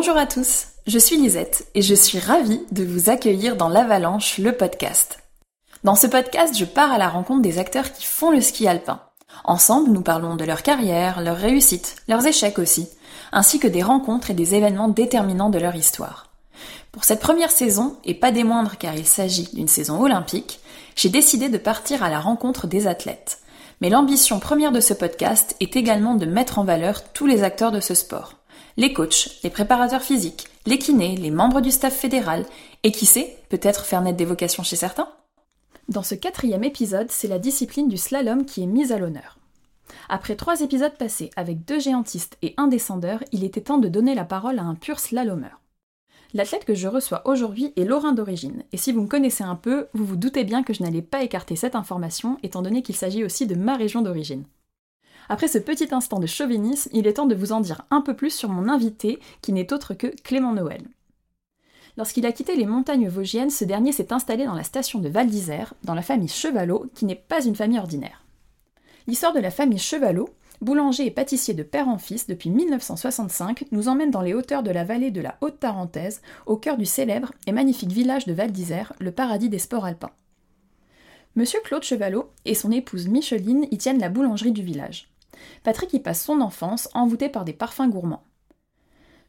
Bonjour à tous, je suis Lisette et je suis ravie de vous accueillir dans l'Avalanche, le podcast. Dans ce podcast, je pars à la rencontre des acteurs qui font le ski alpin. Ensemble, nous parlons de leur carrière, leurs réussites, leurs échecs aussi, ainsi que des rencontres et des événements déterminants de leur histoire. Pour cette première saison, et pas des moindres car il s'agit d'une saison olympique, j'ai décidé de partir à la rencontre des athlètes. Mais l'ambition première de ce podcast est également de mettre en valeur tous les acteurs de ce sport. Les coachs, les préparateurs physiques, les kinés, les membres du staff fédéral, et qui sait, peut-être faire naître des vocations chez certains Dans ce quatrième épisode, c'est la discipline du slalom qui est mise à l'honneur. Après trois épisodes passés avec deux géantistes et un descendeur, il était temps de donner la parole à un pur slalomeur. L'athlète que je reçois aujourd'hui est Lorrain d'origine, et si vous me connaissez un peu, vous vous doutez bien que je n'allais pas écarter cette information, étant donné qu'il s'agit aussi de ma région d'origine. Après ce petit instant de chauvinisme, il est temps de vous en dire un peu plus sur mon invité, qui n'est autre que Clément Noël. Lorsqu'il a quitté les montagnes vosgiennes, ce dernier s'est installé dans la station de Val d'Isère, dans la famille Chevalot, qui n'est pas une famille ordinaire. L'histoire de la famille Chevalot, boulanger et pâtissier de père en fils depuis 1965, nous emmène dans les hauteurs de la vallée de la Haute-Tarentaise, au cœur du célèbre et magnifique village de Val d'Isère, le paradis des sports alpins. Monsieur Claude Chevalot et son épouse Micheline y tiennent la boulangerie du village. Patrick y passe son enfance, envoûté par des parfums gourmands.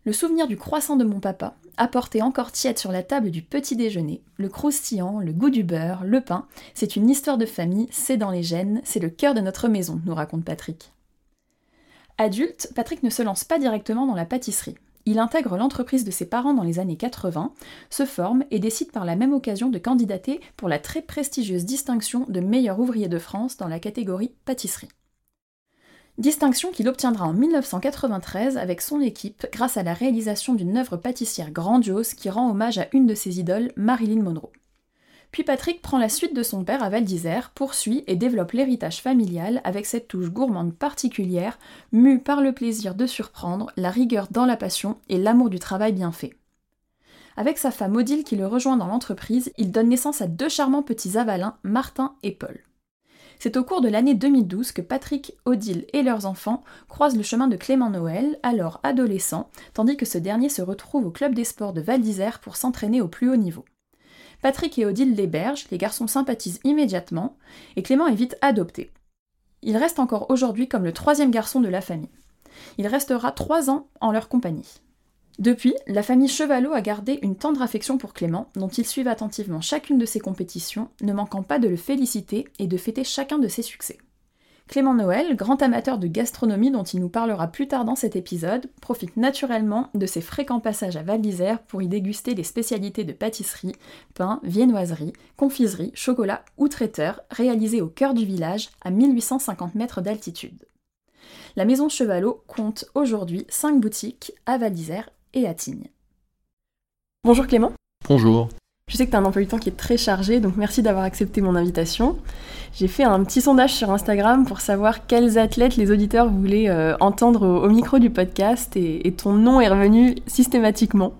Le souvenir du croissant de mon papa, apporté encore tiède sur la table du petit déjeuner, le croustillant, le goût du beurre, le pain, c'est une histoire de famille, c'est dans les gènes, c'est le cœur de notre maison, nous raconte Patrick. Adulte, Patrick ne se lance pas directement dans la pâtisserie. Il intègre l'entreprise de ses parents dans les années 80, se forme et décide par la même occasion de candidater pour la très prestigieuse distinction de meilleur ouvrier de France dans la catégorie pâtisserie. Distinction qu'il obtiendra en 1993 avec son équipe grâce à la réalisation d'une œuvre pâtissière grandiose qui rend hommage à une de ses idoles, Marilyn Monroe. Puis Patrick prend la suite de son père à Val d'Isère, poursuit et développe l'héritage familial avec cette touche gourmande particulière, mue par le plaisir de surprendre, la rigueur dans la passion et l'amour du travail bien fait. Avec sa femme Odile qui le rejoint dans l'entreprise, il donne naissance à deux charmants petits avalins, Martin et Paul. C'est au cours de l'année 2012 que Patrick, Odile et leurs enfants croisent le chemin de Clément Noël, alors adolescent, tandis que ce dernier se retrouve au club des sports de Val d'Isère pour s'entraîner au plus haut niveau. Patrick et Odile l'hébergent, les garçons sympathisent immédiatement, et Clément est vite adopté. Il reste encore aujourd'hui comme le troisième garçon de la famille. Il restera trois ans en leur compagnie. Depuis, la famille Chevalot a gardé une tendre affection pour Clément, dont ils suivent attentivement chacune de ses compétitions, ne manquant pas de le féliciter et de fêter chacun de ses succès. Clément Noël, grand amateur de gastronomie dont il nous parlera plus tard dans cet épisode, profite naturellement de ses fréquents passages à Val d'Isère pour y déguster les spécialités de pâtisserie, pain, viennoiserie, confiserie, chocolat ou traiteur réalisés au cœur du village à 1850 mètres d'altitude. La maison Chevalot compte aujourd'hui 5 boutiques à Val d'Isère et à Tignes. Bonjour Clément. Bonjour. Je sais que tu as un emploi du temps qui est très chargé, donc merci d'avoir accepté mon invitation. J'ai fait un petit sondage sur Instagram pour savoir quels athlètes les auditeurs voulaient euh, entendre au, micro du podcast et, ton nom est revenu systématiquement.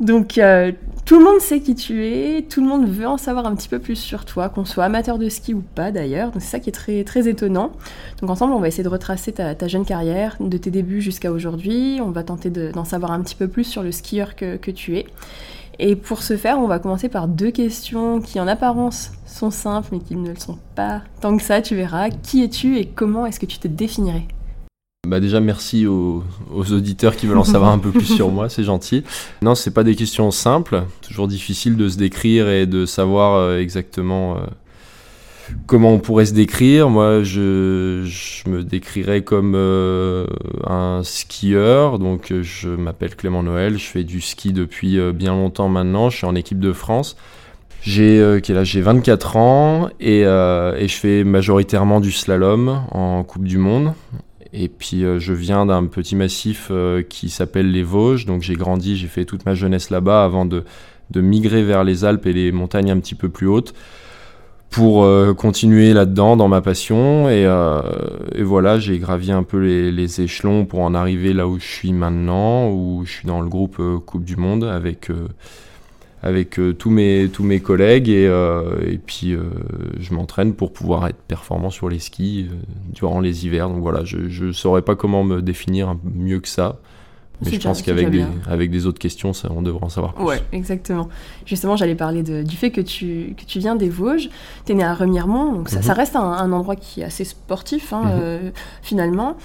Donc euh, tout le monde sait qui tu es, tout le monde veut en savoir un petit peu plus sur toi, qu'on soit amateur de ski ou pas d'ailleurs. C'est ça qui est très, très étonnant. Donc ensemble, on va essayer de retracer ta, jeune carrière, de tes débuts jusqu'à aujourd'hui. On va tenter d'en savoir un petit peu plus sur le skieur que, que tu es. Et pour ce faire, on va commencer par deux questions qui en apparence sont simples mais qui ne le sont pas tant que ça, tu verras. Qui es-tu et comment est-ce que tu te définirais? Bah déjà merci aux, auditeurs qui veulent en savoir un peu plus sur moi, c'est gentil. Non, c'est pas des questions simples, toujours difficile de se décrire et de savoir euh, exactement euh, comment on pourrait se décrire Moi, je, me décrirais comme euh, un skieur. Donc, je m'appelle Clément Noël. Je fais du ski depuis bien longtemps maintenant. Je suis en équipe de France. J'ai j'ai 24 ans et, et, je fais majoritairement du slalom en Coupe du Monde. Et puis je viens d'un petit massif qui s'appelle les Vosges. Donc j'ai grandi, j'ai fait toute ma jeunesse là-bas avant de, de migrer vers les Alpes et les montagnes un petit peu plus hautes pour euh, continuer là-dedans dans ma passion et, euh, voilà j'ai gravi un peu les, échelons pour en arriver là où je suis maintenant où je suis dans le groupe euh, Coupe du Monde avec avec tous mes tous mes collègues et, et puis je m'entraîne pour pouvoir être performant sur les skis durant les hivers donc voilà je ne saurais pas comment me définir mieux que ça Mais je pense qu'avec des, avec des autres questions, ça, on devra en savoir plus. Ouais, exactement. Justement, j'allais parler de- du fait que tu, que tu viens des Vosges. Tu es né à Remiremont, donc ça, Mhm. ça reste un, un endroit qui est assez sportif, hein, Mhm. euh, finalement.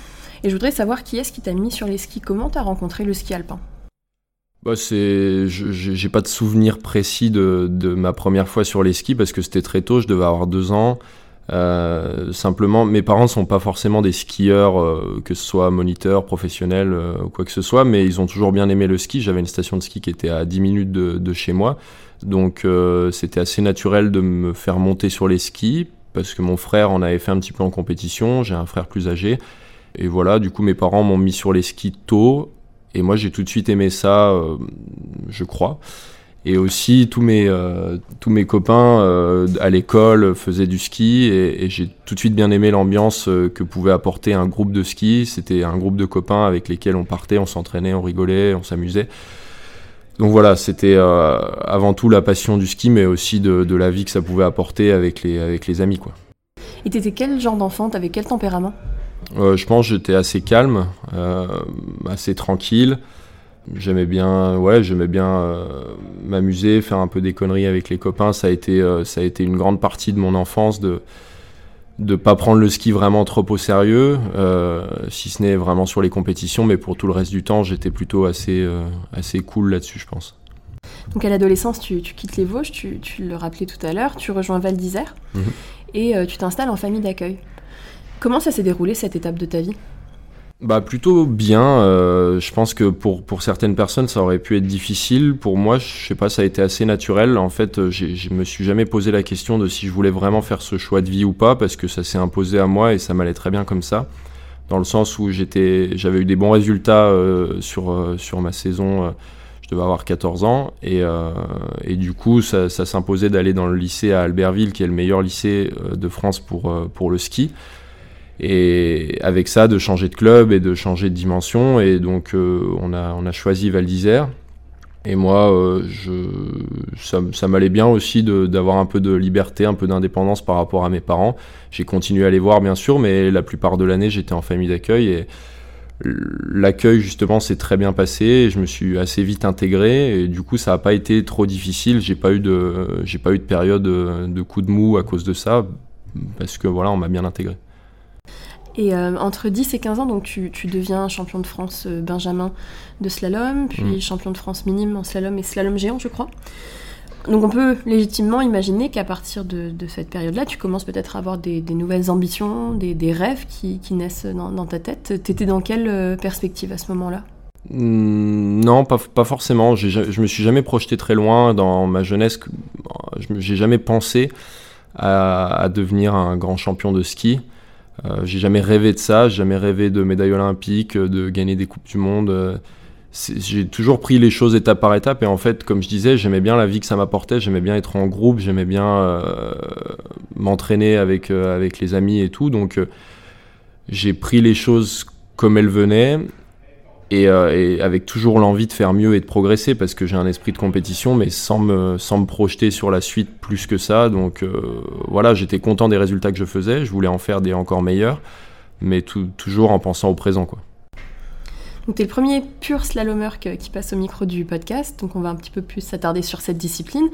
Et je voudrais savoir qui est-ce qui t'a mis sur les skis? Comment tu as rencontré le ski alpin? Bah, c'est, j'ai pas de souvenir précis de, de ma première fois sur les skis parce que c'était très tôt, je devais avoir deux ans. Euh, simplement, mes parents sont pas forcément des skieurs, euh, que ce soit moniteurs, professionnels euh, quoi que ce soit, mais ils ont toujours bien aimé le ski. J'avais une station de ski qui était à 10 minutes de, de chez moi, donc c'était assez naturel de me faire monter sur les skis parce que mon frère en avait fait un petit peu en compétition. J'ai un frère plus âgé, et voilà. Du coup, mes parents m'ont mis sur les skis tôt, et moi j'ai tout de suite aimé ça, euh, je crois. Et aussi, tous mes, euh, tous mes copains euh, à l'école faisaient du ski et, j'ai tout de suite bien aimé l'ambiance que pouvait apporter un groupe de ski. C'était un groupe de copains avec lesquels on partait, on s'entraînait, on rigolait, on s'amusait. Donc voilà, c'était avant tout la passion du ski, mais aussi de, de la vie que ça pouvait apporter avec les, avec les amis. Quoi. Et t'étais quel genre d'enfant? T'avais quel tempérament? Euh, je pense que j'étais assez calme, euh, assez tranquille. J'aimais bien, ouais, j'aimais bien euh, m'amuser, faire un peu des conneries avec les copains. Ça a été, ça a été une grande partie de mon enfance de de pas prendre le ski vraiment trop au sérieux, si ce n'est vraiment sur les compétitions, mais pour tout le reste du temps, j'étais plutôt assez assez cool là-dessus, je pense. Donc à l'adolescence, tu, tu quittes les Vosges, tu, tu le rappelais tout à l'heure, tu rejoins Val d'Isère Mhm. et tu t'installes en famille d'accueil. Comment ça s'est déroulé cette étape de ta vie? Bah plutôt bien. euh, je pense que pour, pour certaines personnes ça aurait pu être difficile. Pour moi, je sais pas, ça a été assez naturel. En fait, euh, je me suis jamais posé la question de si je voulais vraiment faire ce choix de vie ou pas parce que ça s'est imposé à moi et ça m'allait très bien comme ça. Dans le sens où j'étais, j'avais eu des bons résultats euh, sur sur ma saison. je devais avoir 14 ans et, et du coup ça, ça s'imposait d'aller dans le lycée à Albertville qui est le meilleur lycée de France pour, pour le ski et avec ça de changer de club et de changer de dimension. Et donc euh, on, a, on a choisi Val d'Isère. Et moi euh, je, ça, m'allait bien aussi d'avoir un peu de liberté, un peu d'indépendance par rapport à mes parents. J'ai continué à les voir bien sûr mais la plupart de l'année j'étais en famille d'accueil. Et l'accueil justement s'est très bien passé je me suis assez vite intégré. Et du coup ça n'a pas été trop difficile. J'ai pas eu de j'ai pas eu de période de, de coup de mou à cause de ça parce que voilà on m'a bien intégré Et euh, entre 10 et 15 ans, donc tu, tu deviens champion de France euh, Benjamin de slalom, puis Mm. champion de France minime en slalom et slalom géant, je crois. Donc on peut légitimement imaginer qu'à partir de, de cette période-là, tu commences peut-être à avoir des, des nouvelles ambitions, des, des rêves qui, qui naissent dans, dans ta tête. T'étais dans quelle euh, perspective à ce moment-là? Hmm, Non, pas, pas forcément. Je me suis jamais projeté très loin dans ma jeunesse. J'ai jamais pensé à, à devenir un grand champion de ski. Euh, j'ai jamais rêvé de ça. J'ai jamais rêvé de médaille olympique, de gagner des coupes du monde. Euh, J'ai toujours pris les choses étape par étape. Et en fait, comme je disais, j'aimais bien la vie que ça m'apportait. J'aimais bien être en groupe. J'aimais bien euh, m'entraîner avec avec les amis et tout. Donc j'ai pris les choses comme elles venaient et, euh, et avec toujours l'envie de faire mieux et de progresser parce que j'ai un esprit de compétition mais sans me, sans me projeter sur la suite plus que ça. Donc euh, voilà j'étais content des résultats que je faisais. Je voulais en faire des encore meilleurs mais toujours en pensant au présent quoi Donc t'es le premier pur slalomeur qui passe au micro du podcast, donc on va un petit peu plus s'attarder sur cette discipline.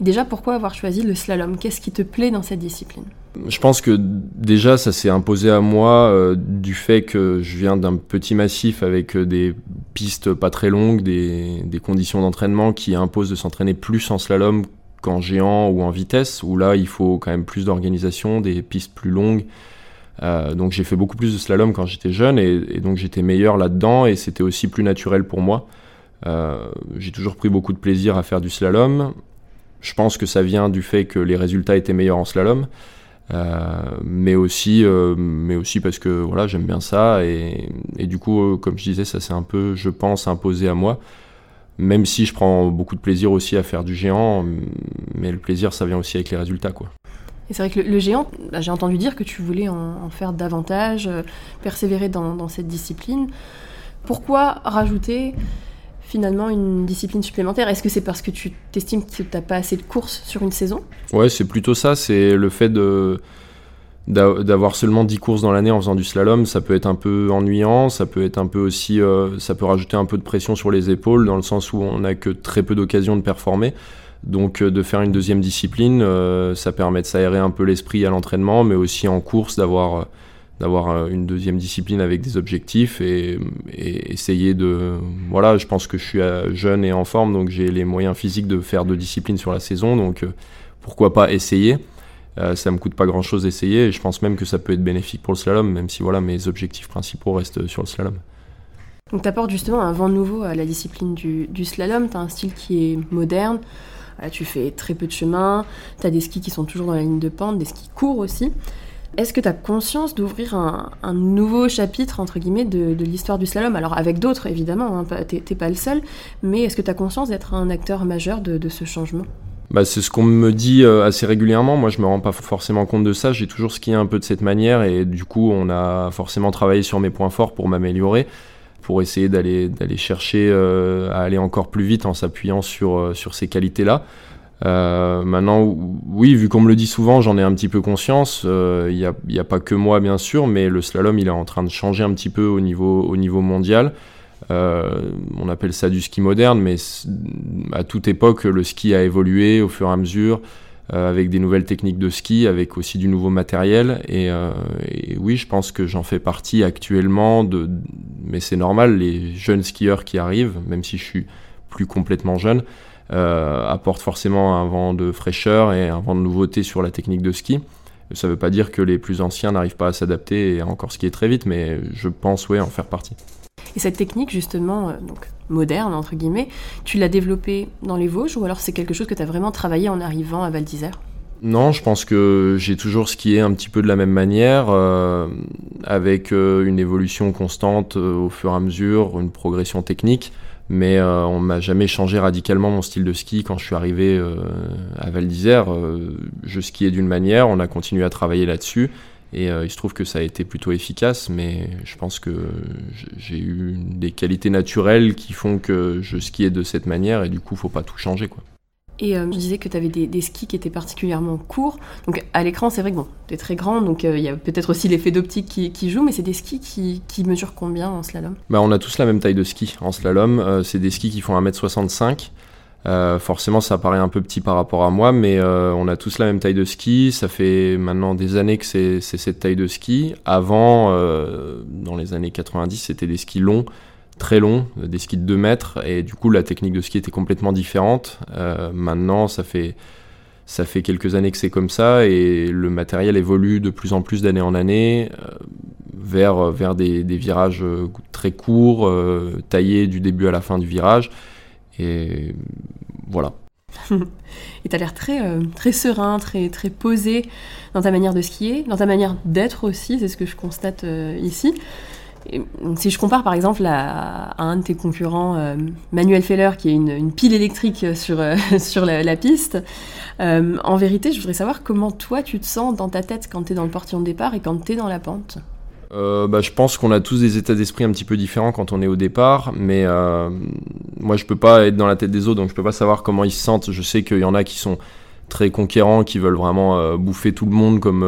Et déjà, pourquoi avoir choisi le slalom? Qu'est-ce qui te plaît dans cette discipline? Je pense que déjà ça s'est imposé à moi euh, du fait que je viens d'un petit massif avec euh, des pistes pas très longues, des, des conditions d'entraînement qui imposent de s'entraîner plus en slalom qu'en géant ou en vitesse, où là il faut quand même plus d'organisation, des pistes plus longues. Euh, donc j'ai fait beaucoup plus de slalom quand j'étais jeune et, donc j'étais meilleur là-dedans et c'était aussi plus naturel pour moi. Euh, j'ai toujours pris beaucoup de plaisir à faire du slalom. Je pense que ça vient du fait que les résultats étaient meilleurs en slalom. Euh, mais aussi mais aussi parce que voilà j'aime bien ça et, du coup comme je disais ça c'est un peu je pense imposé à moi même si je prends beaucoup de plaisir aussi à faire du géant mais le plaisir ça vient aussi avec les résultats quoi C'est vrai que le, géant, bah, j'ai entendu dire que tu voulais en, faire davantage, euh, persévérer dans, cette discipline. Pourquoi rajouter finalement une discipline supplémentaire? Est-ce que c'est parce que tu t'estimes que tu n'as pas assez de courses sur une saison? Ouais, c'est plutôt ça, c'est le fait de d'avoir seulement 10 courses dans l'année en faisant du slalom, ça peut être un peu ennuyant, ça peut être un peu aussi, ça peut rajouter un peu de pression sur les épaules dans le sens où on n'a que très peu d'occasions de performer. Donc de faire une deuxième discipline, ça permet de s'aérer un peu l'esprit à l'entraînement, mais aussi en course d'avoir d'avoir euh, une deuxième discipline avec des objectifs et, essayer de voilà je pense que je suis euh, jeune et en forme donc j'ai les moyens physiques de faire deux disciplines sur la saison donc euh, pourquoi pas essayer. Ça me coûte pas grand chose d'essayer et je pense même que ça peut être bénéfique pour le slalom même si voilà mes objectifs principaux restent sur le slalom. Donc tu apportes justement un vent nouveau à la discipline du, du slalom. Tu as un style qui est moderne tu fais très peu de chemin, tu as des skis qui sont toujours dans la ligne de pente, des skis courts aussi. Est-ce que tu as conscience d'ouvrir un, nouveau chapitre, entre guillemets, de, l'histoire du slalom? Alors avec d'autres, évidemment, hein, t'es pas le seul, mais est-ce que tu as conscience d'être un acteur majeur de, ce changement? Bah, c'est ce qu'on me dit euh, assez régulièrement. Moi, je me rends pas forcément compte de ça. J'ai toujours skié un peu de cette manière et du coup, on a forcément travaillé sur mes points forts pour m'améliorer, pour essayer d'aller d'aller chercher euh, à aller encore plus vite en s'appuyant sur euh, ces qualités-là. Euh, maintenant, oui, vu qu'on me le dit souvent, j'en ai un petit peu conscience. Il n'y a, pas que moi, bien sûr, mais le slalom, il est en train de changer un petit peu au niveau, au niveau mondial. On appelle ça du ski moderne, mais à toute époque, le ski a évolué au fur et à mesure, avec des nouvelles techniques de ski, avec aussi du nouveau matériel. Et, et oui, je pense que j'en fais partie actuellement, mais c'est normal, les jeunes skieurs qui arrivent, même si je suis plus complètement jeune, euh, apporte forcément un vent de fraîcheur et un vent de nouveauté sur la technique de ski. Ça ne veut pas dire que les plus anciens n'arrivent pas à s'adapter et à encore skier très vite, mais je pense oui en faire partie. Et cette technique justement, euh, donc moderne entre guillemets, tu l'as développée dans les Vosges ou alors c'est quelque chose que tu as vraiment travaillé en arrivant à Val d'Isère? Non, je pense que j'ai toujours skié un petit peu de la même manière, euh, avec une évolution constante au fur et à mesure, une progression technique mais euh, on m'a jamais changé radicalement mon style de ski quand je suis arrivé euh, à Val d'Isère. Euh, je skiais d'une manière, on a continué à travailler là-dessus, et il se trouve que ça a été plutôt efficace, mais je pense que j'ai eu des qualités naturelles qui font que je skiais de cette manière, et du coup, faut pas tout changer, quoi. Et euh, je disais que tu avais des, skis qui étaient particulièrement courts. Donc à l'écran, c'est vrai que bon, tu es très grand, donc euh, il y a peut-être aussi l'effet d'optique qui, joue, mais c'est des skis qui, mesurent combien en slalom? Bah, On a tous la même taille de ski en slalom. Euh, c'est des skis qui font 1m65. Forcément, ça paraît un peu petit par rapport à moi, mais on a tous la même taille de ski. Ça fait maintenant des années que c'est cette taille de ski. Avant, dans les années 90, c'était des skis longs très long, des skis de 2 mètres, et du coup la technique de ski était complètement différente. Euh, maintenant, ça fait, ça fait quelques années que c'est comme ça, et le matériel évolue de plus en plus d'année en année euh, vers, vers des, virages euh, très courts, taillés du début à la fin du virage, et voilà. et tu as l'air très, très serein, très, très posé dans ta manière de skier, dans ta manière d'être aussi, c'est ce que je constate ici si je compare par exemple à, un de tes concurrents, euh, Manuel Feller, qui est une, pile électrique sur, euh, sur la, piste, euh, en vérité, je voudrais savoir comment toi tu te sens dans ta tête quand tu es dans le portillon de départ et quand tu es dans la pente. Bah, je pense qu'on a tous des états d'esprit un petit peu différents quand on est au départ, mais moi je peux pas être dans la tête des autres, donc je peux pas savoir comment ils se sentent. Je sais qu'il y en a qui sont très conquérants, qui veulent vraiment bouffer tout le monde comme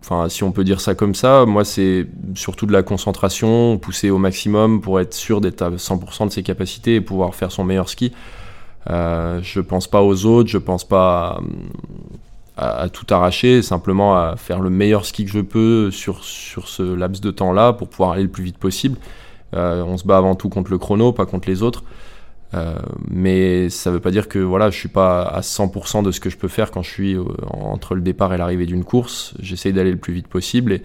Enfin, si on peut dire ça comme ça, moi c'est surtout de la concentration, pousser au maximum pour être sûr d'être à 100% de ses capacités et pouvoir faire son meilleur ski. Euh, je pense pas aux autres, je pense pas à, tout arracher, simplement à faire le meilleur ski que je peux sur, sur ce laps de temps-là pour pouvoir aller le plus vite possible. Euh, on se bat avant tout contre le chrono, pas contre les autres. Euh, mais ça ne veut pas dire que voilà, je suis pas à 100% de ce que je peux faire quand je suis euh, entre le départ et l'arrivée d'une course. J'essaye d'aller le plus vite possible et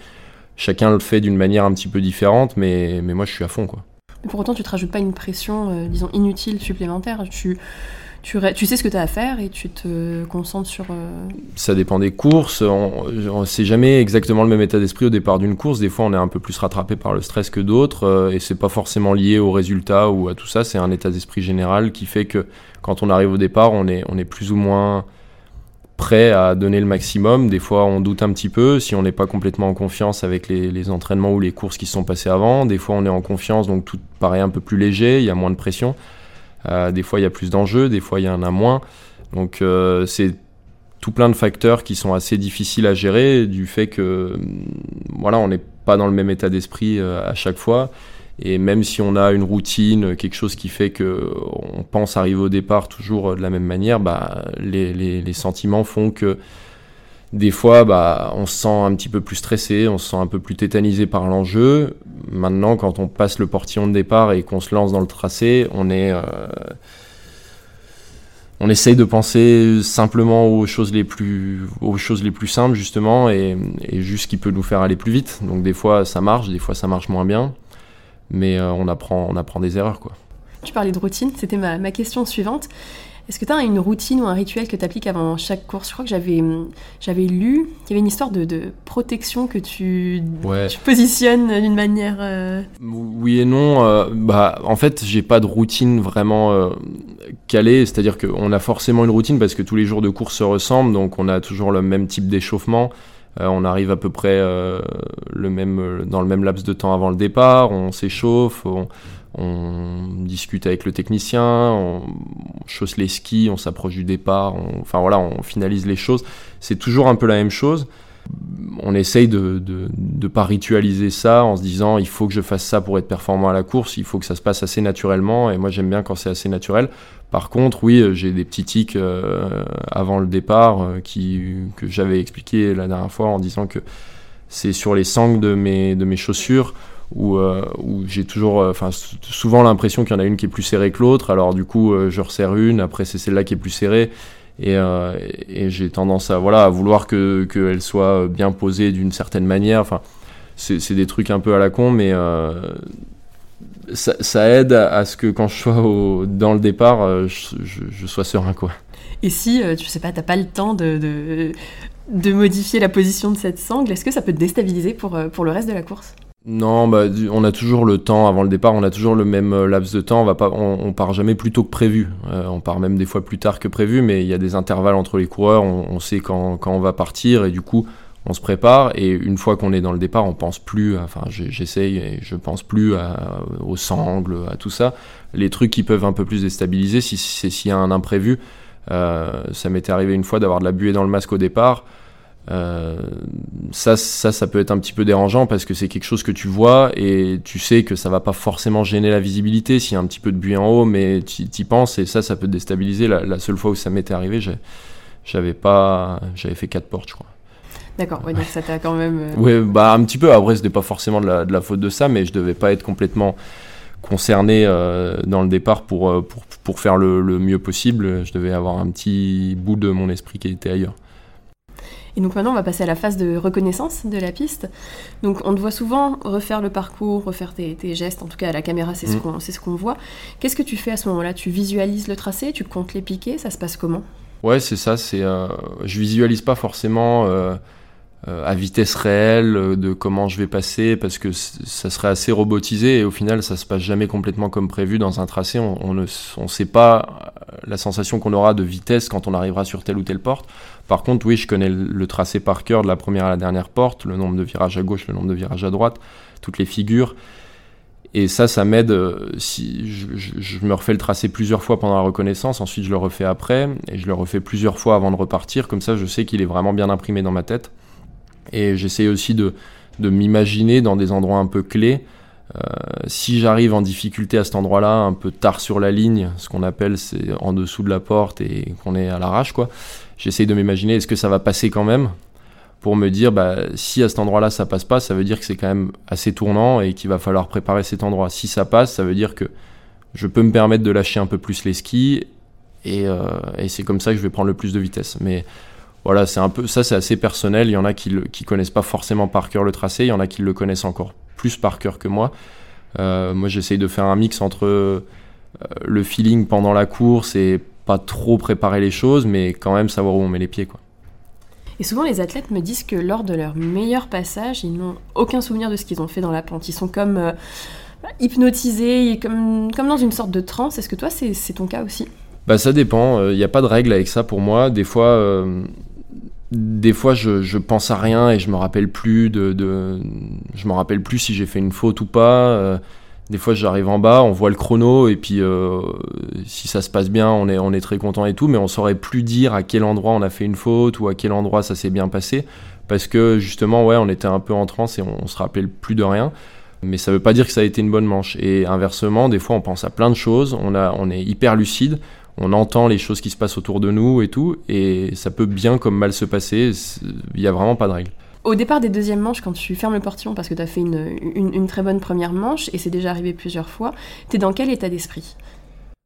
chacun le fait d'une manière un petit peu différente, mais, mais moi je suis à fond. Quoi. pour autant, tu te rajoutes pas une pression, disons, inutile supplémentaire. Tu, tu, sais ce que tu as à faire et tu te concentres sur... Euh, Ça dépend des courses. On, sait jamais exactement le même état d'esprit au départ d'une course. Des fois, on est un peu plus rattrapé par le stress que d'autres. Euh, et c'est pas forcément lié au résultat ou à tout ça. C'est un état d'esprit général qui fait que quand on arrive au départ, on est, plus ou moins prêt à donner le maximum. Des fois, on doute un petit peu si on n'est pas complètement en confiance avec les, entraînements ou les courses qui se sont passées avant. Des fois, on est en confiance, donc tout paraît un peu plus léger, il y a moins de pression. Euh, des fois, il y a plus d'enjeux, des fois, il y en a moins. Donc, euh, c'est tout plein de facteurs qui sont assez difficiles à gérer du fait que voilà, on n'est pas dans le même état d'esprit à chaque fois. Et même si on a une routine, quelque chose qui fait que on pense arriver au départ toujours de la même manière, bah, les, les sentiments font que des fois, bah, on se sent un petit peu plus stressé, on se sent un peu plus tétanisé par l'enjeu. Maintenant, quand on passe le portillon de départ et qu'on se lance dans le tracé, on est, euh, on essaye de penser simplement aux choses les plus, aux choses les plus simples justement, et, juste ce qui peut nous faire aller plus vite. Donc des fois, ça marche, des fois, ça marche moins bien, mais euh, on apprend, on apprend des erreurs, quoi. Tu parlais de routine, c'était ma question suivante. Est-ce que tu as une routine ou un rituel que tu appliques avant chaque course? Je crois que j'avais, j'avais lu qu'il y avait une histoire de, de protection que tu, tu positionnes d'une manière. Euh, oui et non. Euh, bah, en fait, j'ai pas de routine vraiment euh, calée. C'est-à-dire qu'on a forcément une routine parce que tous les jours de course se ressemblent. Donc, on a toujours le même type d'échauffement. on arrive à peu près le même, dans le même laps de temps avant le départ. On s'échauffe. On, on discute avec le technicien, on chausse les skis, on s'approche du départ, enfin voilà, on finalise les choses. C'est toujours un peu la même chose. On essaye de ne pas ritualiser ça en se disant il faut que je fasse ça pour être performant à la course, il faut que ça se passe assez naturellement et moi j'aime bien quand c'est assez naturel. Par contre, oui, j'ai des petits tics euh, avant le départ euh, qui, que j'avais expliqué la dernière fois en disant que c'est sur les sangles de mes, de mes chaussures où, euh, où j'ai toujours, euh, enfin souvent l'impression qu'il y en a une qui est plus serrée que l'autre. Alors du coup, euh, je resserre une, après c'est celle-là qui est plus serrée. Et, j'ai tendance à, voilà, à vouloir qu'elle que soit bien posée d'une certaine manière. Enfin, c'est des trucs un peu à la con, mais ça, aide à, ce que quand je sois dans le départ, je, je, sois serein. Quoi. Et si, tu sais pas, t'as pas le temps de, de, de, modifier la position de cette sangle, est-ce que ça peut te déstabiliser pour, pour le reste de la course? Non, bah, on a toujours le temps avant le départ, on a toujours le même euh, laps de temps. On va pas, on, part jamais plus tôt que prévu. Euh, on part même des fois plus tard que prévu, mais il y a des intervalles entre les coureurs. On, sait quand, quand, on va partir et du coup, on se prépare. Et une fois qu'on est dans le départ, on pense plus. Enfin, j'essaye et je pense plus aux sangles, à tout ça. Les trucs qui peuvent un peu plus déstabiliser, si c'est s'il y a un imprévu. Euh, ça m'était arrivé une fois d'avoir de la buée dans le masque au départ. Euh, ça, ça, ça peut être un petit peu dérangeant parce que c'est quelque chose que tu vois et tu sais que ça va pas forcément gêner la visibilité s'il y a un petit peu de buée en haut, mais tu y penses et ça, ça peut te déstabiliser. La, seule fois où ça m'était arrivé, j'avais pas, j'avais fait quatre portes, je crois. D'accord, ouais, donc ça t'a quand même. Euh, oui, bah un petit peu. Après, c'était pas forcément de la, de la, faute de ça, mais je devais pas être complètement concerné euh, dans le départ pour, pour, pour faire le, le, mieux possible. Je devais avoir un petit bout de mon esprit qui était ailleurs. Et donc maintenant, on va passer à la phase de reconnaissance de la piste. Donc on te voit souvent refaire le parcours, refaire tes, gestes, en tout cas à la caméra, c'est ce mm. qu'on ce qu'on voit. Qu'est-ce que tu fais à ce moment-là? Tu visualises le tracé, tu comptes les piquets, ça se passe comment? Ouais, c'est ça. C'est, euh, je visualise pas forcément euh, euh, à vitesse réelle de comment je vais passer parce que ça serait assez robotisé et au final, ça se passe jamais complètement comme prévu dans un tracé. On, ne on sait pas la sensation qu'on aura de vitesse quand on arrivera sur telle ou telle porte. Par contre, oui, je connais le tracé par cœur de la première à la dernière porte, le nombre de virages à gauche, le nombre de virages à droite, toutes les figures. Et ça, ça m'aide euh, si je, me refais le tracé plusieurs fois pendant la reconnaissance, ensuite je le refais après, et je le refais plusieurs fois avant de repartir, comme ça je sais qu'il est vraiment bien imprimé dans ma tête. Et j'essaie aussi de, de m'imaginer dans des endroits un peu clés. Euh, si j'arrive en difficulté à cet endroit-là, un peu tard sur la ligne, ce qu'on appelle c'est en dessous de la porte et qu'on est à l'arrache, quoi, j'essaye de m'imaginer est-ce que ça va passer quand même pour me dire bah, si à cet endroit-là ça passe pas, ça veut dire que c'est quand même assez tournant et qu'il va falloir préparer cet endroit. Si ça passe, ça veut dire que je peux me permettre de lâcher un peu plus les skis et, euh, c'est comme ça que je vais prendre le plus de vitesse. Mais voilà, c'est un peu ça, c'est assez personnel. Il y en a qui, qui connaissent pas forcément par cœur le tracé, il y en a qui le connaissent encore plus par cœur que moi. Euh, moi, j'essaye de faire un mix entre euh, le feeling pendant la course et pas trop préparer les choses, mais quand même savoir où on met les pieds. Quoi. Et souvent, les athlètes me disent que lors de leur meilleur passage, ils n'ont aucun souvenir de ce qu'ils ont fait dans la pente. Ils sont comme euh, hypnotisés, comme, comme dans une sorte de transe. Est-ce que toi, c'est, ton cas aussi? Bah, Ça dépend. Il n'y a pas de règle avec ça pour moi. Des fois, euh, des fois je, je, pense à rien et je me rappelle plus de, de je me rappelle plus si j'ai fait une faute ou pas. Des fois, j'arrive en bas, on voit le chrono, et puis euh, si ça se passe bien, on est, on très content et tout, mais on saurait plus dire à quel endroit on a fait une faute ou à quel endroit ça s'est bien passé, parce que justement, ouais, on était un peu en transe et on, se rappelait plus de rien. Mais ça veut pas dire que ça a été une bonne manche. Et inversement, des fois, on pense à plein de choses, on, on est hyper lucide, on entend les choses qui se passent autour de nous et tout, et ça peut bien comme mal se passer. Il n'y a vraiment pas de règle. Au départ des deuxièmes manches, quand tu fermes le portillon parce que tu as fait une, très bonne première manche, et c'est déjà arrivé plusieurs fois, tu es dans quel état d'esprit?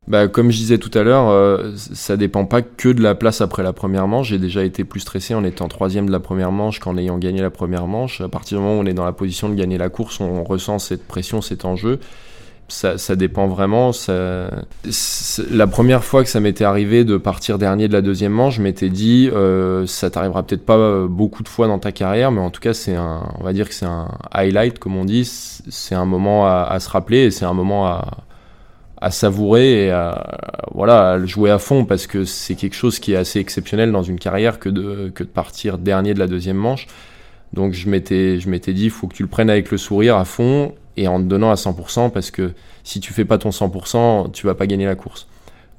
Bah, comme je disais tout à l'heure, euh, ça dépend pas que de la place après la première manche. J'ai déjà été plus stressé en étant troisième de la première manche qu'en ayant gagné la première manche. À partir du moment où on est dans la position de gagner la course, on ressent cette pression, cet enjeu ça, dépend vraiment. la première fois que ça m'était arrivé de partir dernier de la deuxième manche, je m'étais dit, euh, ça t'arrivera peut-être pas euh, beaucoup de fois dans ta carrière, mais en tout cas, c'est un, on va dire que c'est un highlight, comme on dit. C'est un moment à, se rappeler et c'est un moment à, savourer et à, voilà, à le jouer à fond parce que c'est quelque chose qui est assez exceptionnel dans une carrière que de, que de partir dernier de la deuxième manche. Donc je m'étais, je m'étais dit, il faut que tu le prennes avec le sourire à fond et en te donnant à 100% parce que si tu fais pas ton 100%, tu vas pas gagner la course.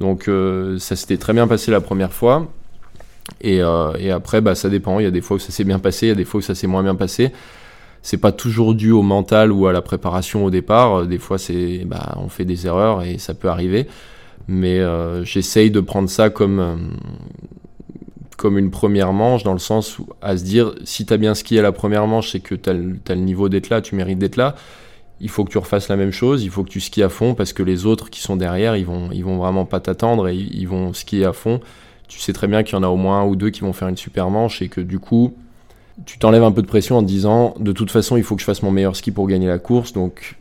Donc euh, ça s'était très bien passé la première fois. Et, euh, et, après, bah, ça dépend. Il y a des fois où ça s'est bien passé, il y a des fois où ça s'est moins bien passé. C'est pas toujours dû au mental ou à la préparation au départ. Des fois, c'est, bah, on fait des erreurs et ça peut arriver. Mais euh, j'essaye de prendre ça comme, comme une première manche, dans le sens où, à se dire, si tu as bien skié la première manche, c'est que tu as, as, le niveau d'être là, tu mérites d'être là il faut que tu refasses la même chose, il faut que tu skis à fond parce que les autres qui sont derrière, ils vont, ils vont vraiment pas t'attendre et ils vont skier à fond. Tu sais très bien qu'il y en a au moins un ou deux qui vont faire une super manche et que du coup, tu t'enlèves un peu de pression en te disant de toute façon, il faut que je fasse mon meilleur ski pour gagner la course. Donc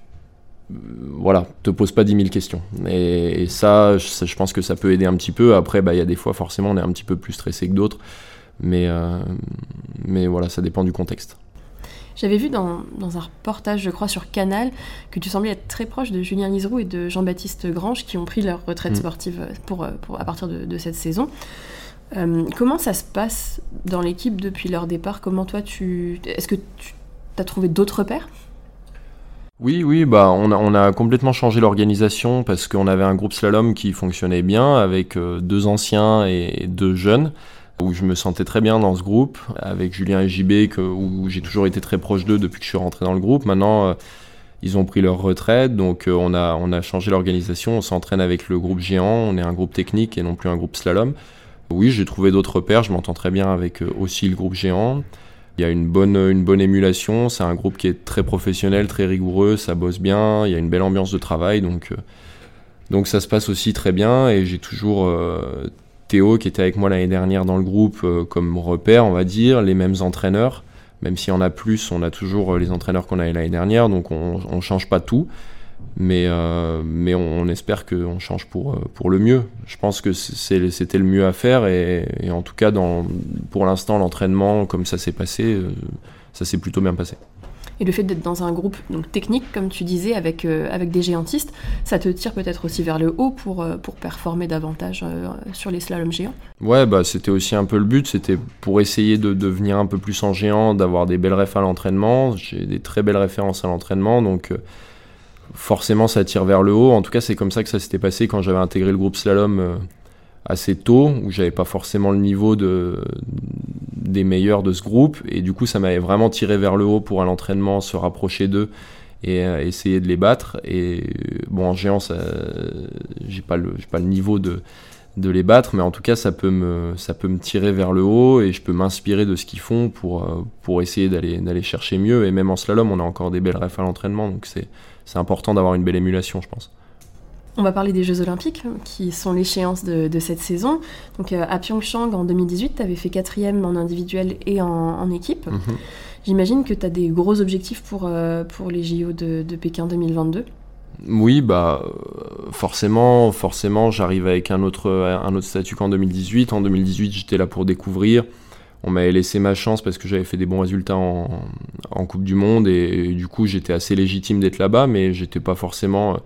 euh, voilà, te pose pas 10 000 questions. Et, ça, je, pense que ça peut aider un petit peu. Après, bah, il y a des fois, forcément, on est un petit peu plus stressé que d'autres. Mais, euh, mais voilà, ça dépend du contexte. J'avais vu dans, un reportage, je crois, sur Canal, que tu semblais être très proche de Julien Liseroux et de Jean-Baptiste Grange qui ont pris leur retraite mm. sportive pour, pour, à partir de, cette saison. Euh, comment ça se passe dans l'équipe depuis leur départ? Comment toi, tu. Est-ce que tu as trouvé d'autres repères oui, oui, bah on a, on a complètement changé l'organisation parce qu'on avait un groupe slalom qui fonctionnait bien avec euh, deux anciens et deux jeunes où je me sentais très bien dans ce groupe, avec Julien et JB, où j'ai toujours été très proche d'eux depuis que je suis rentré dans le groupe. Maintenant, euh, ils ont pris leur retraite, donc euh, on, a, on a changé l'organisation, on s'entraîne avec le groupe géant, on est un groupe technique et non plus un groupe slalom. Oui, j'ai trouvé d'autres repères, je m'entends très bien avec euh, aussi le groupe géant. Il y a une bonne, une bonne émulation, c'est un groupe qui est très professionnel, très rigoureux, ça bosse bien, il y a une belle ambiance de travail, donc, donc ça se passe aussi très bien. Et j'ai toujours Théo qui était avec moi l'année dernière dans le groupe euh, comme repère, on va dire, les mêmes entraîneurs. Même si on a plus, on a toujours euh, les entraîneurs qu'on avait l'année dernière, donc on ne change pas tout. Mais, euh, mais on, espère qu'on change pour, le mieux. Je pense que c'était le mieux à faire et, et en tout cas, pour l'instant, l'entraînement, comme ça s'est passé, ça s'est plutôt bien passé. Et le fait d'être dans un groupe donc, technique, comme tu disais, avec, euh, avec des géantistes, ça te tire peut-être aussi vers le haut pour, euh, pour performer davantage euh, sur les slaloms géants Ouais, bah, c'était aussi un peu le but, c'était pour essayer de devenir un peu plus en géant, d'avoir des belles refs à l'entraînement. J'ai des très belles références à l'entraînement, donc forcément ça tire vers le haut. En tout cas, c'est comme ça que ça s'était passé quand j'avais intégré le groupe slalom assez tôt, où j'avais pas forcément le niveau de, des meilleurs de ce groupe, et du coup ça m'avait vraiment tiré vers le haut pour à l'entraînement se rapprocher d'eux et euh, essayer de les battre. Et bon, en géant, j'ai pas le, pas le niveau de, de les battre, mais en tout cas ça peut me, ça peut me tirer vers le haut et je peux m'inspirer de ce qu'ils font pour, euh, pour essayer d'aller, d'aller chercher mieux. Et même en slalom, on a encore des belles refs à l'entraînement, donc c'est, c'est important d'avoir une belle émulation, je pense. On va parler des Jeux Olympiques, qui sont l'échéance de, cette saison. Donc euh, à Pyeongchang en 2018, tu avais fait quatrième en individuel et en, équipe. Mhm. J'imagine que tu as des gros objectifs pour, euh, pour les JO de, Pékin 2022. Oui, bah euh, forcément, forcément, j'arrive avec un autre, un autre statut qu'en 2018. En 2018, j'étais là pour découvrir. On m'avait laissé ma chance parce que j'avais fait des bons résultats en, Coupe du Monde et, et du coup j'étais assez légitime d'être là-bas, mais j'étais pas forcément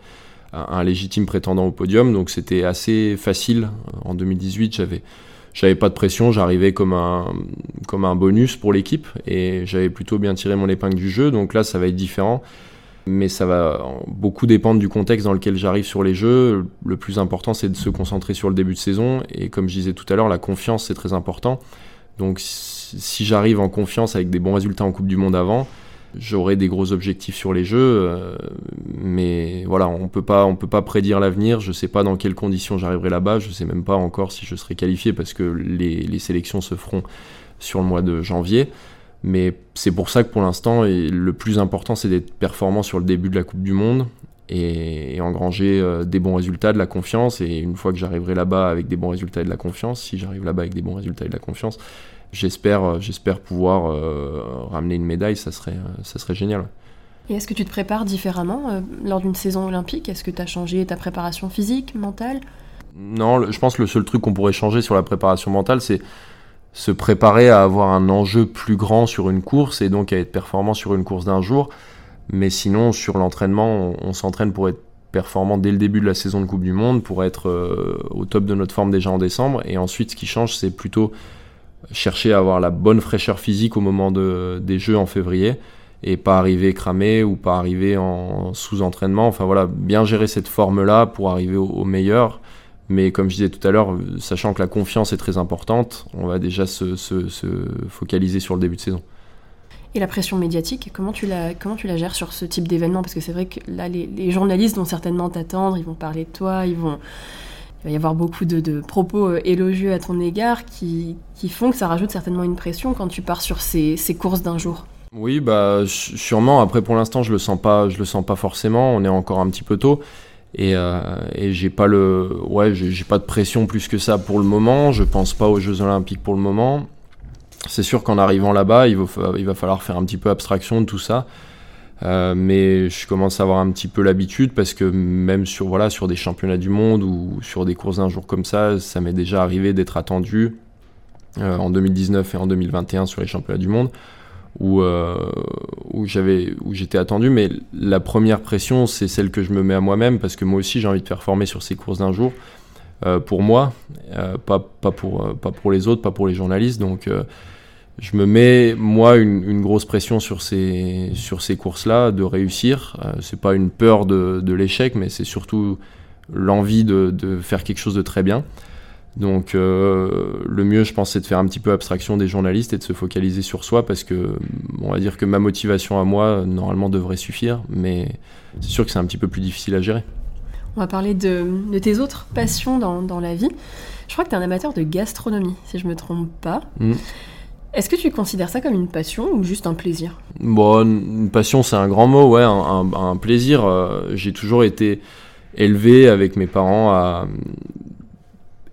un légitime prétendant au podium. Donc c'était assez facile. En 2018, j'avais j'avais pas de pression, j'arrivais comme un, comme un bonus pour l'équipe et j'avais plutôt bien tiré mon épingle du jeu. Donc là, ça va être différent. mais ça va beaucoup dépendre du contexte dans lequel j'arrive sur les jeux. Le plus important, c'est de se concentrer sur le début de saison. Et comme je disais tout à l'heure, la confiance, c'est très important. Donc si j'arrive en confiance avec des bons résultats en Coupe du Monde avant, j'aurai des gros objectifs sur les jeux. Euh, mais voilà, on peut pas, on peut pas prédire l'avenir. Je sais pas dans quelles conditions j'arriverai là-bas. Je sais même pas encore si je serai qualifié parce que les, les sélections se feront sur le mois de janvier. Mais c'est pour ça que pour l'instant, le plus important, c'est d'être performant sur le début de la Coupe du Monde et, engranger euh, des bons résultats, de la confiance. Et une fois que j'arriverai là-bas avec des bons résultats et de la confiance, si j'arrive là-bas avec des bons résultats et de la confiance, j'espère, euh, j'espère pouvoir euh, ramener une médaille. Ça serait, ça serait génial. Et est-ce que tu te prépares différemment lors d'une saison olympique? Est-ce que tu as changé ta préparation physique, mentale? Non, je pense que le seul truc qu'on pourrait changer sur la préparation mentale, c'est se préparer à avoir un enjeu plus grand sur une course et donc à être performant sur une course d'un jour. Mais sinon, sur l'entraînement, on, s'entraîne pour être performant dès le début de la saison de Coupe du Monde, pour être euh, au top de notre forme déjà en décembre. Et ensuite, ce qui change, c'est plutôt chercher à avoir la bonne fraîcheur physique au moment de, des Jeux en février et pas arriver cramé ou pas arriver en sous-entraînement. Enfin voilà, bien gérer cette forme-là pour arriver au meilleur mais comme je disais tout à l'heure, sachant que la confiance est très importante, on va déjà se, focaliser sur le début de saison. Et la pression médiatique, comment tu la, comment tu la gères sur ce type d'événement? Parce que c'est vrai que là, les, journalistes vont certainement t'attendre, ils vont parler de toi, ils vont, il va y avoir beaucoup de, propos euh, élogieux à ton égard qui, qui, font que ça rajoute certainement une pression quand tu pars sur ces, ces courses d'un jour. Oui, bah sûrement. Après, pour l'instant, je le sens pas, je le sens pas forcément. On est encore un petit peu tôt. Et, euh, et j'ai pas le, ouais, j'ai pas de pression plus que ça pour le moment. Je pense pas aux Jeux Olympiques pour le moment. C'est sûr qu'en arrivant là-bas, il il va falloir faire un petit peu abstraction de tout ça. Euh, mais je commence à avoir un petit peu l'habitude parce que même sur, voilà, sur des championnats du monde ou sur des courses d'un jour comme ça, ça m'est déjà arrivé d'être attendu euh, en 2019 et en 2021 sur les championnats du monde où, euh, où j'étais attendu. Mais la première pression c'est celle que je me mets à moi-même parce que moi aussi j'ai envie de performer sur ces courses d'un jour euh, pour moi pas, pas, pour, pas pour les autres pas pour les journalistes. Donc je me mets moi une, une, grosse pression sur ces sur ces courses là de réussir c'est pas une peur de, de l'échec mais c'est surtout l'envie de, de, faire quelque chose de très bien donc euh, le mieux, je pense, c'est de faire un petit peu abstraction des journalistes et de se focaliser sur soi parce que on va dire que ma motivation à moi, normalement, devrait suffire, mais c'est sûr que c'est un petit peu plus difficile à gérer. On va parler de, tes autres passions dans, la vie. Je crois que tu es un amateur de gastronomie, si je me trompe pas. Mm. Est-ce que tu considères ça comme une passion ou juste un plaisir? Bon, une passion, c'est un grand mot, ouais, un, plaisir. Euh, j'ai toujours été élevé avec mes parents à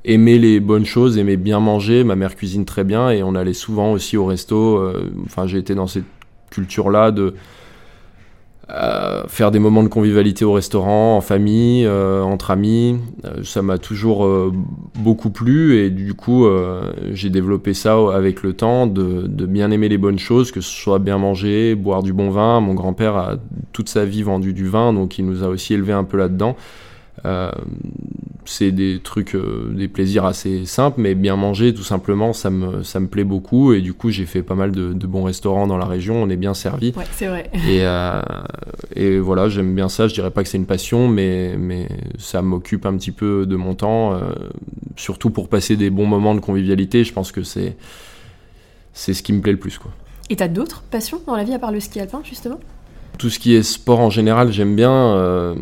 aimer les bonnes choses, aimer bien manger. Ma mère cuisine très bien et on allait souvent aussi au resto. Euh, enfin, j'ai été dans cette culture-là de euh, faire des moments de convivialité au restaurant, en famille, euh, entre amis. ça m'a toujours beaucoup plu et du coup, j'ai développé ça avec le temps de, de, bien aimer les bonnes choses, que ce soit bien manger, boire du bon vin. Mon grand-père a toute sa vie vendu du vin, donc il nous a aussi élevé un peu là-dedans. Euh, c'est des trucs, euh, des plaisirs assez simples, mais bien manger, tout simplement, ça me, ça me plaît beaucoup. Et du coup, j'ai fait pas mal de, bons restaurants dans la région, on est bien servi. Ouais, c'est vrai. Et, euh, et voilà, j'aime bien ça. Je dirais pas que c'est une passion, mais, mais ça m'occupe un petit peu de mon temps, surtout pour passer des bons moments de convivialité. Je pense que c'est, c'est ce qui me plaît le plus. Quoi. Et t'as d'autres passions dans la vie à part le ski alpin, justement? Tout ce qui est sport en général, j'aime bien. Euh,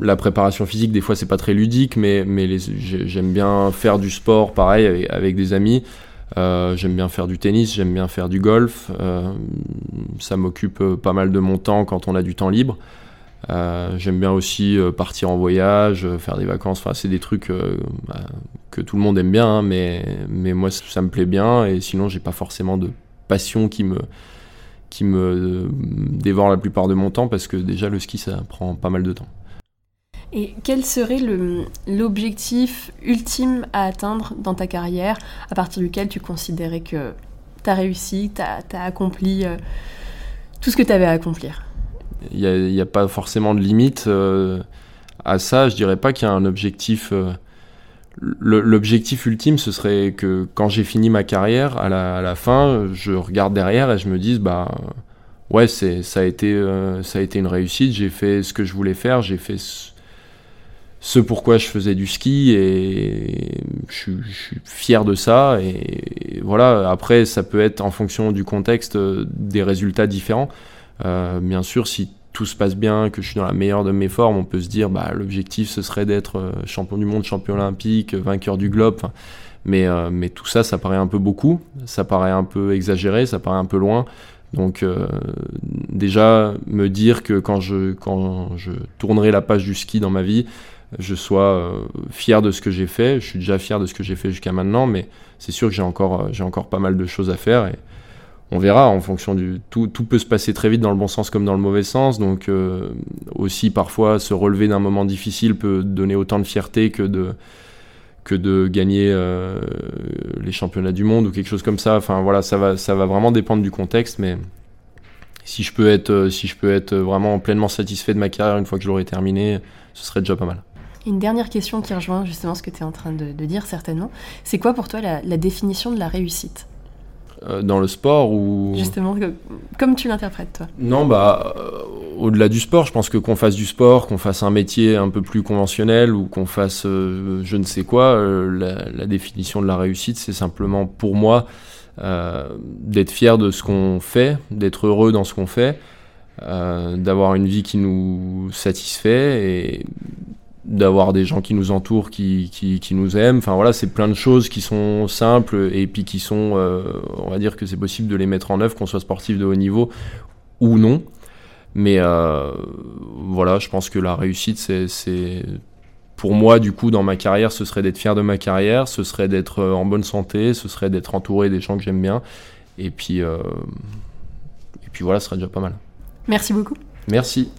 la préparation physique, des fois, c'est pas très ludique, mais, mais j'aime bien faire du sport, pareil, avec, des amis. Euh, j'aime bien faire du tennis, j'aime bien faire du golf. Euh, ça m'occupe pas mal de mon temps quand on a du temps libre. j'aime bien aussi partir en voyage, faire des vacances. Enfin, c'est des trucs bah, que tout le monde aime bien, hein, mais, mais moi, ça me plaît bien. Et sinon, j'ai pas forcément de passion qui me qui me dévore la plupart de mon temps parce que déjà le ski ça prend pas mal de temps. Et quel serait l'objectif ultime à atteindre dans ta carrière à partir duquel tu considérais que tu as réussi, tu as, accompli euh, tout ce que tu avais à accomplir? Il n'y a, pas forcément de limite euh, à ça. Je dirais pas qu'il y a un objectif. Euh, L'objectif ultime, ce serait que quand j'ai fini ma carrière, à la, fin, je regarde derrière et je me dise, bah ouais, ça, a été, ça a été une réussite. J'ai fait ce que je voulais faire, j'ai fait ce, pourquoi je faisais du ski et je, suis fier de ça. Et, voilà, après, ça peut être en fonction du contexte des résultats différents. bien sûr, si tout se passe bien, que je suis dans la meilleure de mes formes, on peut se dire bah, l'objectif ce serait d'être euh, champion du monde, champion olympique, vainqueur du globe. Mais, euh, mais tout ça, ça paraît un peu beaucoup, ça paraît un peu exagéré, ça paraît un peu loin. Donc euh, déjà me dire que quand je, quand je tournerai la page du ski dans ma vie, je sois fier de ce que j'ai fait. Je suis déjà fier de ce que j'ai fait jusqu'à maintenant, mais c'est sûr que j'ai encore, j'ai encore pas mal de choses à faire. Et, on verra en fonction du tout, tout, peut se passer très vite dans le bon sens comme dans le mauvais sens donc euh, aussi parfois se relever d'un moment difficile peut donner autant de fierté que de que de gagner euh, les championnats du monde ou quelque chose comme ça. Enfin voilà ça va vraiment dépendre du contexte mais si je peux être euh, si je peux être vraiment pleinement satisfait de ma carrière une fois que je l'aurai terminé ce serait déjà pas mal. Une dernière question qui rejoint justement ce que tu es en train de, dire certainement. C'est quoi pour toi la définition de la réussite? Dans le sport ou justement comme tu l'interprètes toi. Non bah euh, au-delà du sport je pense que qu'on fasse du sport qu'on fasse un métier un peu plus conventionnel ou qu'on fasse euh, je ne sais quoi la, définition de la réussite c'est simplement pour moi d'être fier de ce qu'on fait d'être heureux dans ce qu'on fait d'avoir une vie qui nous satisfait et d'avoir des gens qui nous entourent, qui, qui, nous aiment. Enfin voilà, c'est plein de choses qui sont simples et puis qui sont, euh, on va dire que c'est possible de les mettre en œuvre, qu'on soit sportif de haut niveau ou non. Mais euh, voilà, je pense que la réussite, c'est pour moi, du coup, dans ma carrière, ce serait d'être fier de ma carrière, ce serait d'être euh, en bonne santé, ce serait d'être entouré des gens que j'aime bien. Et puis, et puis voilà, ce serait déjà pas mal. Merci beaucoup. Merci.